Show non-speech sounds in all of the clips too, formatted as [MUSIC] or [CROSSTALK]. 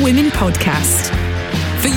Women podcast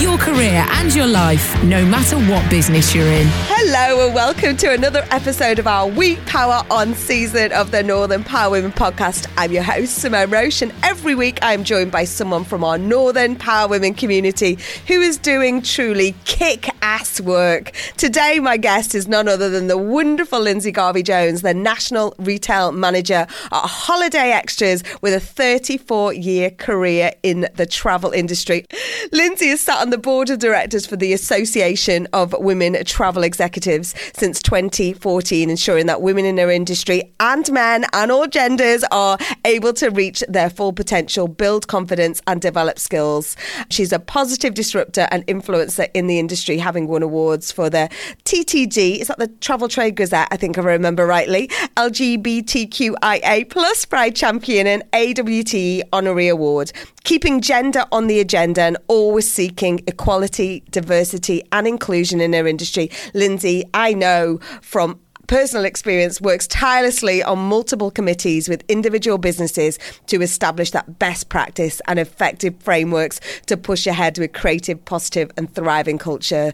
your career and your life, no matter what business you're in. Hello, and welcome to another episode of our Week Power On season of the Northern Power Women podcast. I'm your host, Simone Roche, and every week I'm joined by someone from our Northern Power Women community who is doing truly kick ass work. Today, my guest is none other than the wonderful Lindsay Garvey Jones, the National Retail Manager at Holiday Extras with a 34 year career in the travel industry. Lindsay is sat on the board of directors for the Association of Women Travel Executives since 2014, ensuring that women in our industry and men and all genders are able to reach their full potential, build confidence, and develop skills. She's a positive disruptor and influencer in the industry, having won awards for the TTG, is that the Travel Trade Gazette? I think I remember rightly, LGBTQIA plus Pride Champion and AWT Honorary Award keeping gender on the agenda and always seeking equality, diversity, and inclusion in our industry. Lindsay, I know from personal experience works tirelessly on multiple committees with individual businesses to establish that best practice and effective frameworks to push ahead with creative, positive, and thriving culture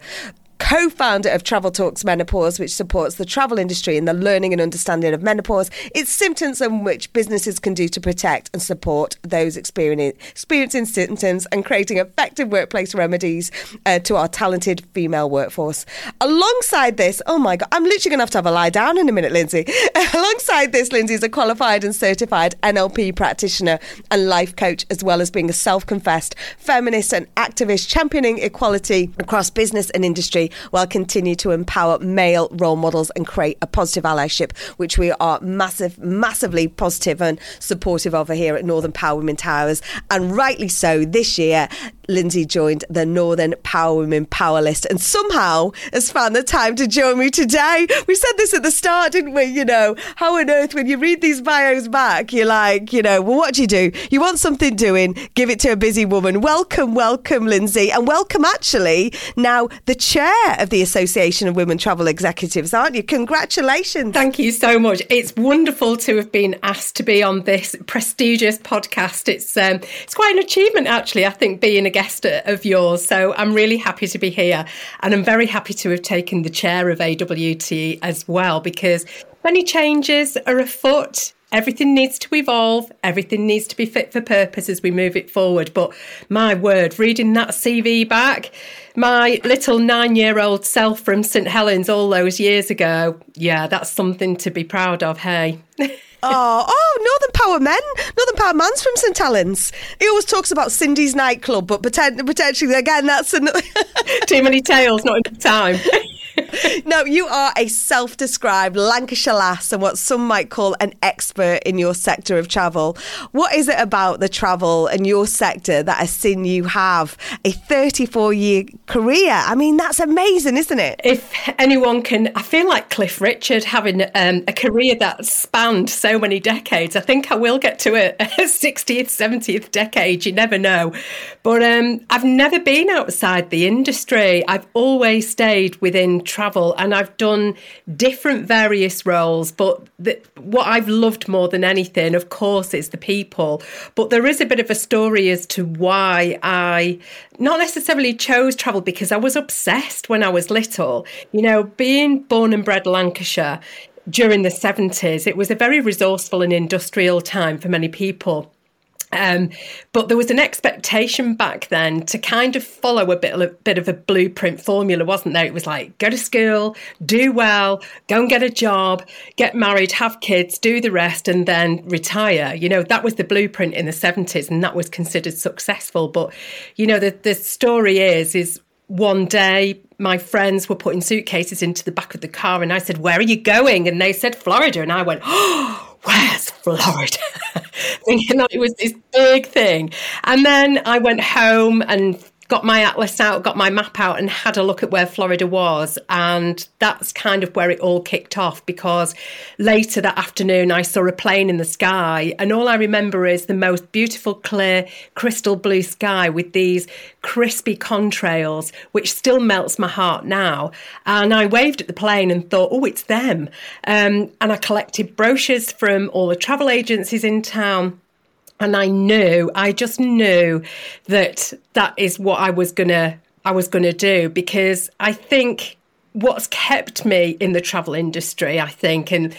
co founder of Travel Talks Menopause, which supports the travel industry in the learning and understanding of menopause, its symptoms and which businesses can do to protect and support those experiencing symptoms and creating effective workplace remedies uh, to our talented female workforce. Alongside this, oh my God, I'm literally going to have to have a lie down in a minute, Lindsay. [LAUGHS] Alongside this, Lindsay is a qualified and certified NLP practitioner and life coach, as well as being a self confessed feminist and activist championing equality across business and industry while continue to empower male role models and create a positive allyship, which we are massive, massively positive and supportive of here at Northern Power Women Towers. And rightly so, this year, Lindsay joined the Northern Power Women Power List and somehow has found the time to join me today. We said this at the start, didn't we? You know, how on earth, when you read these bios back, you're like, you know, well, what do you do? You want something doing, give it to a busy woman. Welcome, welcome, Lindsay, and welcome actually now the chair of the Association of Women Travel Executives, aren't you? Congratulations. Thank you so much. It's wonderful to have been asked to be on this prestigious podcast. It's um, it's quite an achievement, actually, I think, being a guest of yours. So I'm really happy to be here. And I'm very happy to have taken the chair of AWT as well, because many changes are afoot everything needs to evolve, everything needs to be fit for purpose as we move it forward. But my word, reading that CV back, my little nine year old self from St Helens all those years ago, yeah, that's something to be proud of, hey. [LAUGHS] oh, oh, Northern Power Men. Northern Power Man's from St Helens. He always talks about Cindy's nightclub, but potentially, again, that's another. [LAUGHS] Too many tales, not enough time. [LAUGHS] [LAUGHS] no, you are a self described Lancashire lass and what some might call an expert in your sector of travel. What is it about the travel and your sector that has seen you have a 34 year career? I mean, that's amazing, isn't it? If anyone can, I feel like Cliff Richard having um, a career that spanned so many decades. I think I will get to a, a 60th, 70th decade. You never know. But um, I've never been outside the industry. I've always stayed within travel and I've done different various roles. But the, what I've loved more than anything, of course, is the people. But there is a bit of a story as to why I not necessarily chose travel because I was obsessed when I was little. You know, being born and bred Lancashire during the 70s, it was a very resourceful and industrial time for many people. Um, but there was an expectation back then to kind of follow a bit, a bit of a blueprint formula, wasn't there? It was like go to school, do well, go and get a job, get married, have kids, do the rest, and then retire. You know, that was the blueprint in the 70s, and that was considered successful. But, you know, the, the story is, is one day my friends were putting suitcases into the back of the car, and I said, "Where are you going?" And they said, "Florida," and I went, [GASPS] "Oh." Where's Florida? [LAUGHS] Thinking that it was this big thing. And then I went home and got my atlas out, got my map out, and had a look at where Florida was. And that's kind of where it all kicked off because later that afternoon I saw a plane in the sky. And all I remember is the most beautiful, clear, crystal blue sky with these crispy contrails, which still melts my heart now. And I waved at the plane and thought, oh, it's them. Um, and I collected brochures from all the travel agencies in town and I knew, I just knew that that is what I was gonna, I was gonna do because I think what's kept me in the travel industry, I think, and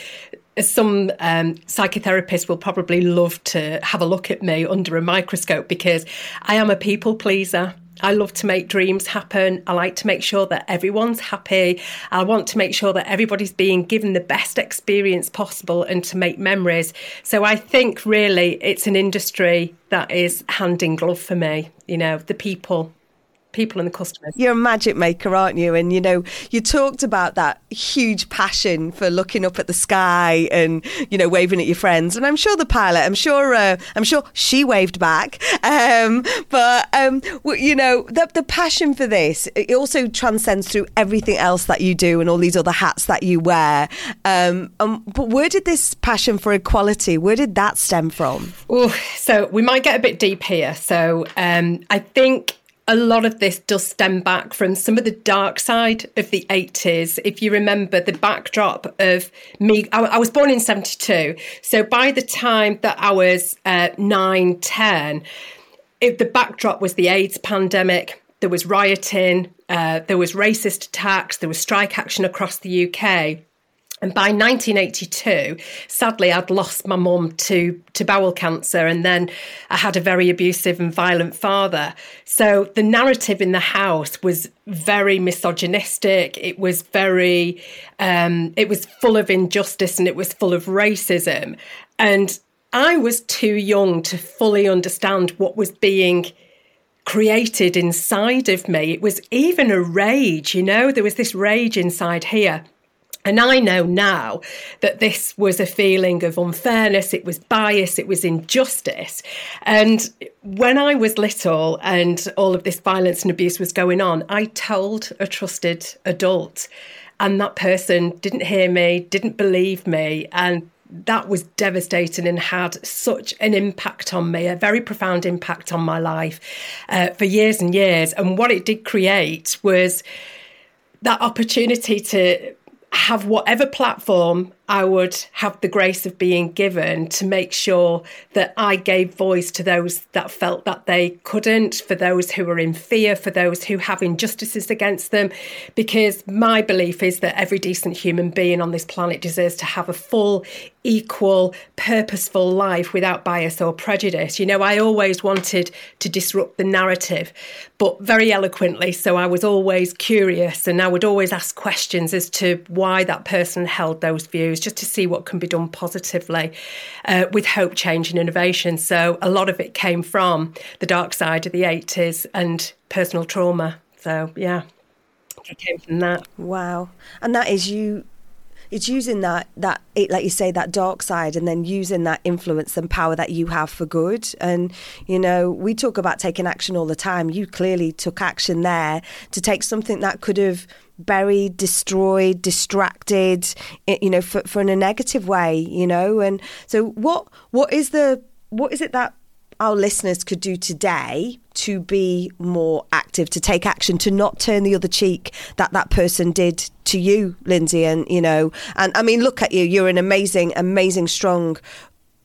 some um, psychotherapists will probably love to have a look at me under a microscope because I am a people pleaser. I love to make dreams happen. I like to make sure that everyone's happy. I want to make sure that everybody's being given the best experience possible and to make memories. So I think really it's an industry that is hand in glove for me. You know, the people people and the customers. You're a magic maker, aren't you? And you know, you talked about that huge passion for looking up at the sky and you know waving at your friends. And I'm sure the pilot, I'm sure, uh, I'm sure she waved back. [LAUGHS] Um, but um, you know, the the passion for this it also transcends through everything else that you do and all these other hats that you wear. Um, um but where did this passion for equality? Where did that stem from? Oh, so we might get a bit deep here. So um, I think a lot of this does stem back from some of the dark side of the 80s. If you remember the backdrop of me, I, I was born in 72. So by the time that I was uh, 9, 10, it, the backdrop was the AIDS pandemic. There was rioting, uh, there was racist attacks, there was strike action across the UK. And by 1982, sadly, I'd lost my mum to, to bowel cancer, and then I had a very abusive and violent father. So the narrative in the house was very misogynistic. It was very, um, it was full of injustice and it was full of racism. And I was too young to fully understand what was being created inside of me. It was even a rage, you know, there was this rage inside here. And I know now that this was a feeling of unfairness, it was bias, it was injustice. And when I was little and all of this violence and abuse was going on, I told a trusted adult, and that person didn't hear me, didn't believe me, and that was devastating and had such an impact on me, a very profound impact on my life uh, for years and years. And what it did create was that opportunity to have whatever platform I would have the grace of being given to make sure that I gave voice to those that felt that they couldn't, for those who were in fear, for those who have injustices against them. Because my belief is that every decent human being on this planet deserves to have a full, equal, purposeful life without bias or prejudice. You know, I always wanted to disrupt the narrative, but very eloquently. So I was always curious and I would always ask questions as to why that person held those views just to see what can be done positively uh, with hope, change, and innovation. So a lot of it came from the dark side of the 80s and personal trauma. So, yeah, it came from that. Wow. And that is you it's using that that it, like you say that dark side and then using that influence and power that you have for good and you know we talk about taking action all the time you clearly took action there to take something that could have buried, destroyed, distracted, you know, for, for in a negative way, you know. And so, what what is the what is it that our listeners could do today to be more active, to take action, to not turn the other cheek that that person did to you, Lindsay? And you know, and I mean, look at you. You're an amazing, amazing, strong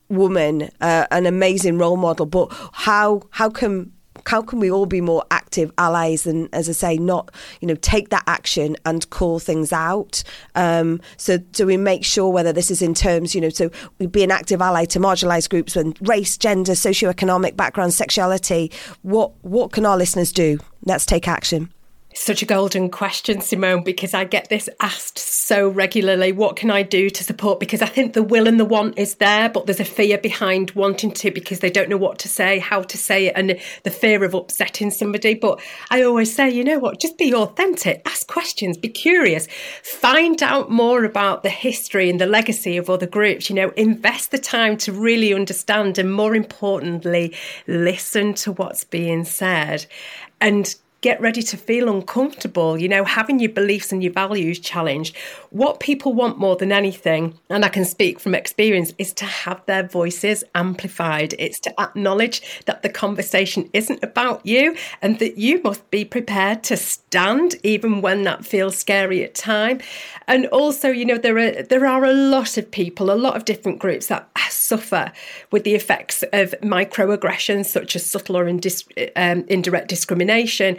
woman, uh, an amazing role model. But how how can how can we all be more active allies and, as I say, not you know take that action and call things out? Um, so so we make sure whether this is in terms you know so we be an active ally to marginalised groups when race, gender, socioeconomic background, sexuality. What what can our listeners do? Let's take action. Such a golden question, Simone, because I get this asked so regularly. What can I do to support? Because I think the will and the want is there, but there's a fear behind wanting to because they don't know what to say, how to say it, and the fear of upsetting somebody. But I always say, you know what, just be authentic, ask questions, be curious, find out more about the history and the legacy of other groups, you know, invest the time to really understand and more importantly, listen to what's being said. And get ready to feel uncomfortable, you know, having your beliefs and your values challenged. What people want more than anything, and I can speak from experience, is to have their voices amplified. It's to acknowledge that the conversation isn't about you and that you must be prepared to stand even when that feels scary at time. And also, you know, there are there are a lot of people, a lot of different groups that suffer with the effects of microaggressions such as subtle or indis- um, indirect discrimination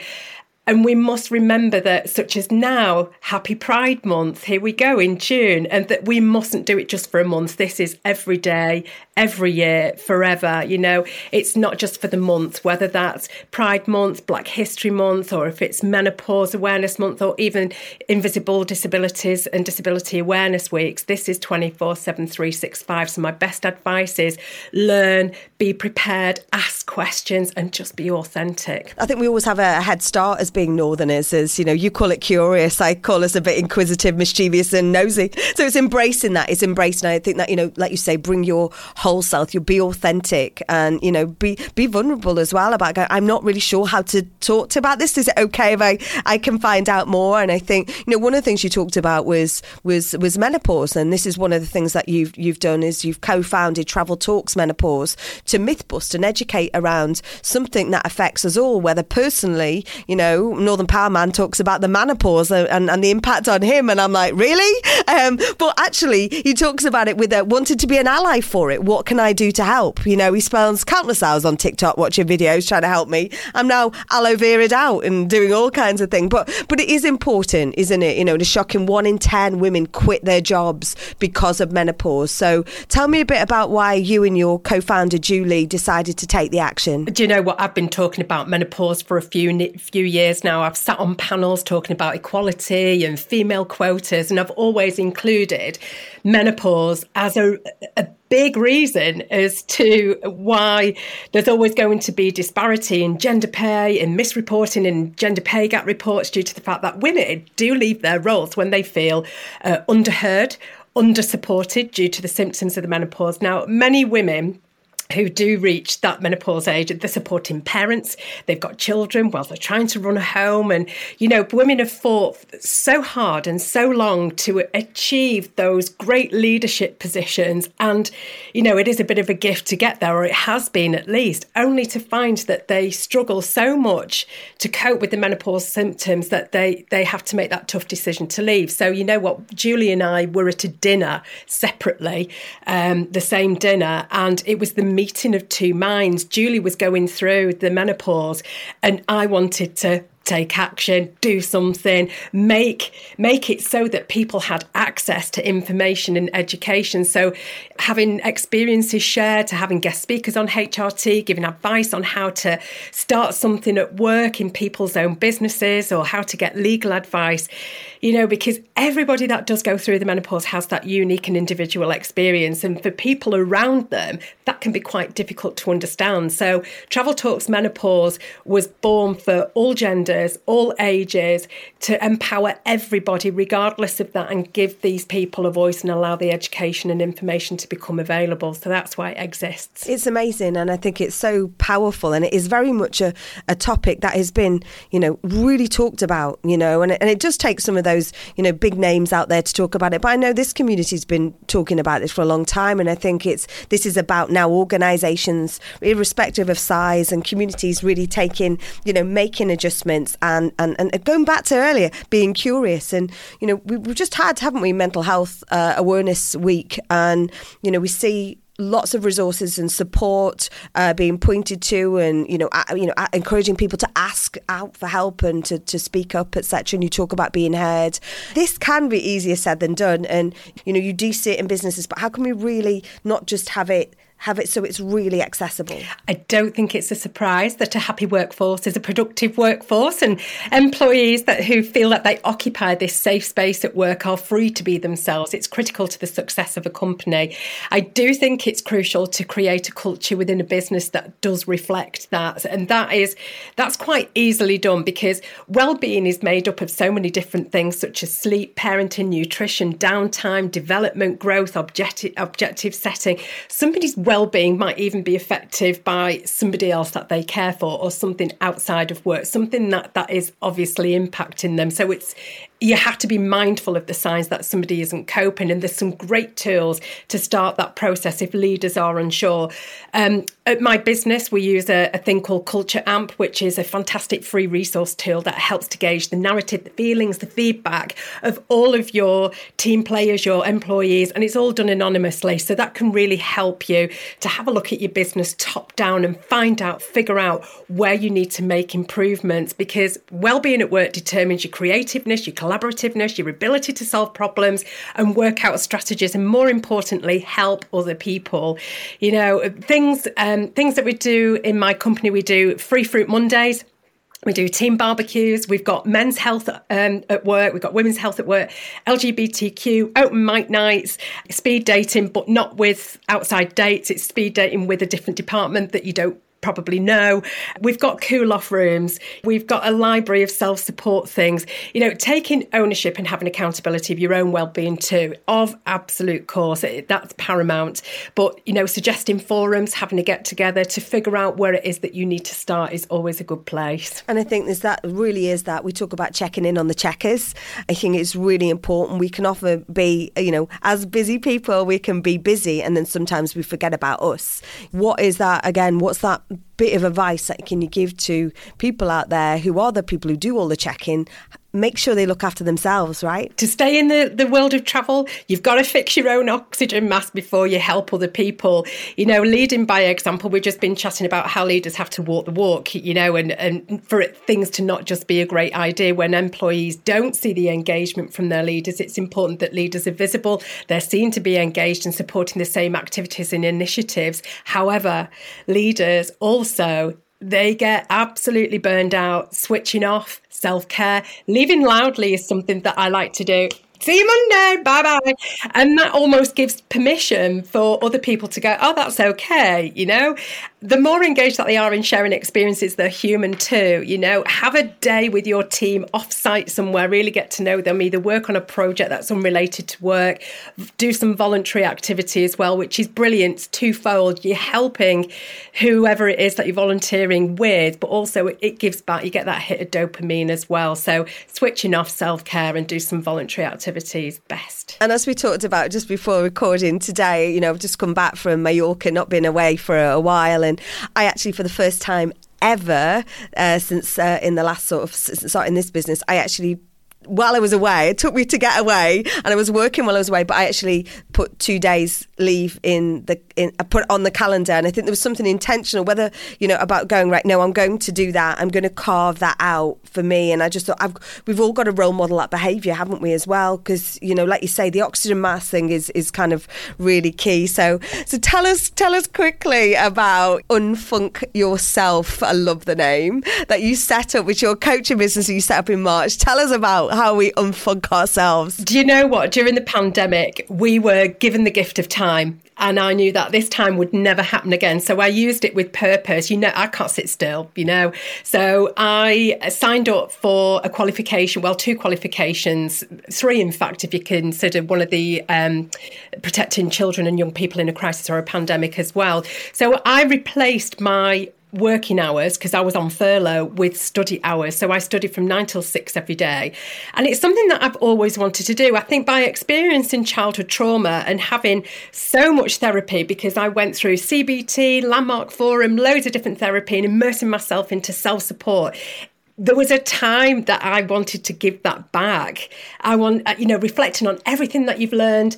and we must remember that, such as now, Happy Pride Month, here we go in June, and that we mustn't do it just for a month. This is every day, every year, forever. You know, it's not just for the month, whether that's Pride Month, Black History Month, or if it's Menopause Awareness Month, or even Invisible Disabilities and Disability Awareness Weeks. This is 24 7 365. So, my best advice is learn, be prepared, ask questions, and just be authentic. I think we always have a head start as Northerners, as you know, you call it curious, I call us a bit inquisitive, mischievous, and nosy. So it's embracing that. It's embracing. I think that you know, like you say, bring your whole self. You'll be authentic, and you know, be be vulnerable as well. About going, I'm not really sure how to talk to about this. Is it okay if I I can find out more? And I think you know, one of the things you talked about was was was menopause, and this is one of the things that you've you've done is you've co-founded Travel Talks Menopause to myth bust and educate around something that affects us all, whether personally, you know, Northern Power Man talks about the menopause and, and the impact on him. And I'm like, really? Um, but actually, he talks about it with a wanted to be an ally for it. What can I do to help? You know, he spends countless hours on TikTok watching videos trying to help me. I'm now aloe vera'd out and doing all kinds of things. But but it is important, isn't it? You know, the shocking one in ten women quit their jobs because of menopause. So tell me a bit about why you and your co-founder Julie decided to take the action. Do you know what I've been talking about menopause for a few few years years now, I've sat on panels talking about equality and female quotas, and I've always included menopause as a, a big reason as to why there's always going to be disparity in gender pay, in misreporting, in gender pay gap reports, due to the fact that women do leave their roles when they feel uh, underheard, under supported due to the symptoms of the menopause. Now, many women who do reach that menopause age, they're supporting parents, they've got children while they're trying to run a home. And, you know, women have fought so hard and so long to achieve those great leadership positions. And, you know, it is a bit of a gift to get there, or it has been at least, only to find that they struggle so much to cope with the menopause symptoms that they, they have to make that tough decision to leave. So, you know what, Julie and I were at a dinner separately, um, the same dinner, and it was the meeting of two minds. Julie was going through the menopause, and I wanted to take action, do something, make make it so that people had access to information and education. So having experiences shared, to having guest speakers on HRT, giving advice on how to start something at work in people's own businesses or how to get legal advice, you know, because everybody that does go through the menopause has that unique and individual experience. And for people around them, that can be quite difficult to understand. So Travel Talks Menopause was born for all genders all ages, to empower everybody, regardless of that, and give these people a voice and allow the education and information to become available. So that's why it exists. It's amazing, and I think it's so powerful, and it is very much a, a topic that has been, you know, really talked about, you know, and, and it does take some of those, you know, big names out there to talk about it. But I know this community's been talking about this for a long time, and I think it's this is about now organisations, irrespective of size, and communities really taking, you know, making adjustments and, and, and going back to earlier, being curious. And, you know, we, have just had, haven't we, Mental Health uh, Awareness Week. And, you know, we see lots of resources and support uh, being pointed to and you know uh, you know uh, encouraging people to ask out for help and to, to speak up etc and you talk about being heard this can be easier said than done and you know you do see it in businesses but how can we really not just have it have it so it's really accessible? I don't think it's a surprise that a happy workforce is a productive workforce and employees that who feel that they occupy this safe space at work are free to be themselves. It's critical to the success of a company. I do think it's crucial to create a culture within a business that does reflect that. And that is that's quite easily done because well-being is made up of so many different things such as sleep, parenting, nutrition, downtime, development, growth, objective objective setting. Somebody's well-being might even be affected by somebody else that they care for or something outside of work something that that is obviously impacting them. So it's you have to be mindful of the signs that somebody isn't coping. And there's some great tools to start that process if leaders are unsure. Um, at my business, we use a, a, thing called Culture Amp, which is a fantastic free resource tool that helps to gauge the narrative, the feelings, the feedback of all of your team players, your employees, and it's all done anonymously. So that can really help you to have a look at your business top down and find out, figure out where you need to make improvements because well-being at work determines your creativeness, your collaborativeness, your ability to solve problems and work out strategies, and more importantly, help other people. You know, things um, things that we do in my company, we do free fruit Mondays. We do team barbecues. We've got men's health um, at work. We've got women's health at work. LGBTQ open mic nights, speed dating, but not with outside dates. It's speed dating with a different department that you don't probably know. We've got cool off rooms. We've got a library of self support things. You know, taking ownership and having accountability of your own well being too, of absolute course, that's paramount. But, you know, suggesting forums, having a get together to figure out where it is that you need to start is always a good place. And I think there's that really is that we talk about checking in on the checkers. I think it's really important. We can often be, you know, as busy people, we can be busy and then sometimes we forget about us. What is that again? What's that bit of advice that can you give to people out there who are the people who do all the checking make sure they look after themselves, right? To stay in the, the world of travel, you've got to fix your own oxygen mask before you help other people. You know, leading by example, we've just been chatting about how leaders have to walk the walk, you know, and, and for it, things to not just be a great idea when employees don't see the engagement from their leaders. It's important that leaders are visible, they're seen to be engaged and supporting the same activities and initiatives. However, leaders also they get absolutely burned out, switching off, self care. Leaving loudly is something that I like to do see you Monday, bye bye. And that almost gives permission for other people to go, oh, that's okay, you know? The more engaged that they are in sharing experiences, they're human too, you know? Have a day with your team off site somewhere, really get to know them, either work on a project that's unrelated to work, do some voluntary activity as well, which is brilliant, twofold. You're helping whoever it is that you're volunteering with, but also it gives back, you get that hit of dopamine as well. So switching off self care and do some voluntary activities best. And as we talked about just before recording today, you know, I've just come back from Mallorca, not been away for a while, I actually, for the first time ever uh, since uh, in the last sort of starting this business, I actually while I was away. It took me to get away, and I was working while I was away. But I actually put two days leave in the in I put on the calendar, and I think there was something intentional, whether you know about going right. No, I'm going to do that. I'm going to carve that out for me. And I just thought I've we've all got to role model that behaviour, haven't we, as well? Because you know, like you say, the oxygen mask thing is is kind of really key. So so tell us tell us quickly about Unfunk Yourself. I love the name that you set up with your coaching business. that You set up in March. Tell us about how we unfunk ourselves. Do you know what? During the pandemic, we were given the gift of time and I knew that this time would never happen again. So I used it with purpose. You know, I can't sit still, you know. So I signed up for a qualification, well, two qualifications, three, in fact, if you consider one of the um, protecting children and young people in a crisis or a pandemic as well. So I replaced my working hours because I was on furlough with study hours. So I studied from nine till six every day. And it's something that I've always wanted to do. I think by experiencing childhood trauma and having so much therapy, because I went through CBT, Landmark Forum, loads of different therapy, and immersing myself into self support, there was a time that I wanted to give that back. I want, uh, you know, reflecting on everything that you've learned,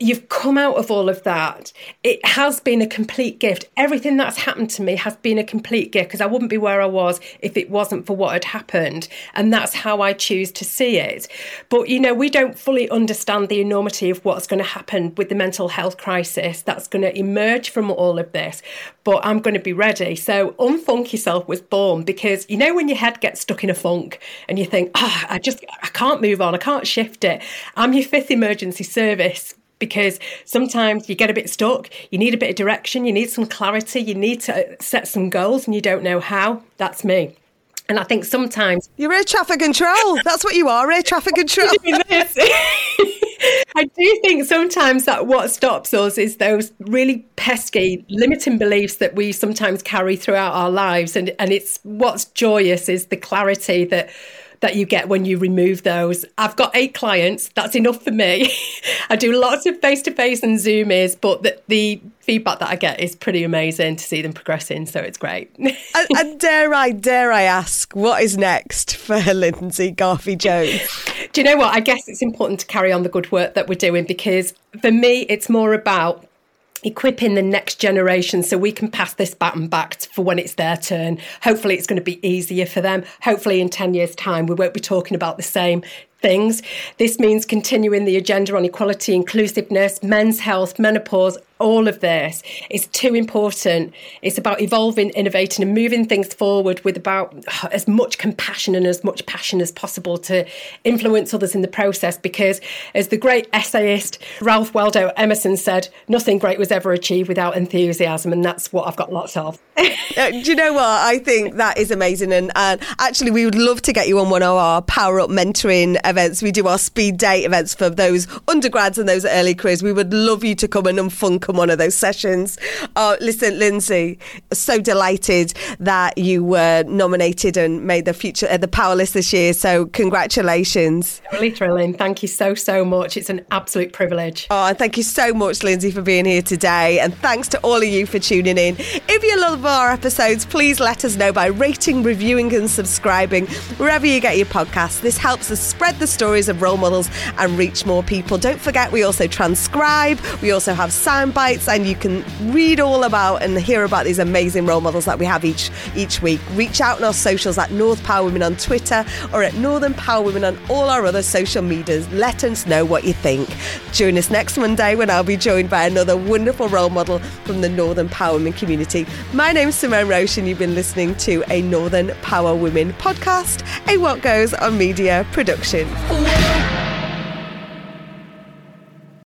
you've come out of all of that. It has been a complete gift. Everything that's happened to me has been a complete gift because I wouldn't be where I was if it wasn't for what had happened. And that's how I choose to see it. But, you know, we don't fully understand the enormity of what's going to happen with the mental health crisis that's going to emerge from all of this. But I'm going to be ready. So, Unfunk Yourself was born because, you know, when your head gets stuck in a funk and you think, oh, I just, I can't move on, I can't shift it. I'm your fifth emergency service because sometimes you get a bit stuck, you need a bit of direction, you need some clarity, you need to set some goals and you don't know how. That's me. And I think sometimes you're air traffic control. That's what you are, air traffic [LAUGHS] control. [LAUGHS] I do think sometimes that what stops us is those really pesky limiting beliefs that we sometimes carry throughout our lives. And and it's what's joyous is the clarity that that you get when you remove those. I've got eight clients. That's enough for me. [LAUGHS] I do lots of face to face and Zoom is, but the, the, feedback that I get is pretty amazing to see them progressing. So it's great. and, [LAUGHS] and, dare I, dare I ask, what is next for [LAUGHS] Lindsay Garvey Jones? Do you know what? I guess it's important to carry on the good work that we're doing because for me, it's more about equipping the next generation so we can pass this baton back for when it's their turn. Hopefully, it's going to be easier for them. Hopefully, in 10 years' time, we won't be talking about the same things. This means continuing the agenda on equality, inclusiveness, men's health, menopause, all of this is too important. It's about evolving, innovating, and moving things forward with about as much compassion and as much passion as possible to influence others in the process. Because, as the great essayist Ralph Waldo Emerson said, nothing great was ever achieved without enthusiasm, and that's what I've got lots of. [LAUGHS] uh, do you know what? I think that is amazing, and, and actually, we would love to get you on one of our Power Up mentoring events. We do our speed date events for those undergrads and those early careers. We would love you to come and funk on one of those sessions. Uh, listen, Lindsay, so delighted that you were nominated and made the future uh, the Power List this year. So congratulations. Really thrilling. Thank you so so much. It's an absolute privilege. Oh, and thank you so much, Lindsay, for being here today. And thanks to all of you for tuning in. If you love our episodes, please let us know by rating, reviewing, and subscribing wherever you get your podcasts. This helps us spread the stories of role models and reach more people. Don't forget, we also transcribe. We also have sound bites, and you can read all about and hear about these amazing role models that we have each each week. Reach out on our socials at North Power Women on Twitter or at Northern Power Women on all our other social medias. Let us know what you think. Join us next Monday when I'll be joined by another wonderful role model from the Northern Power Women community. My name's Simone Roche, and you've been listening to a Northern Power Women podcast, a What Goes on Media production.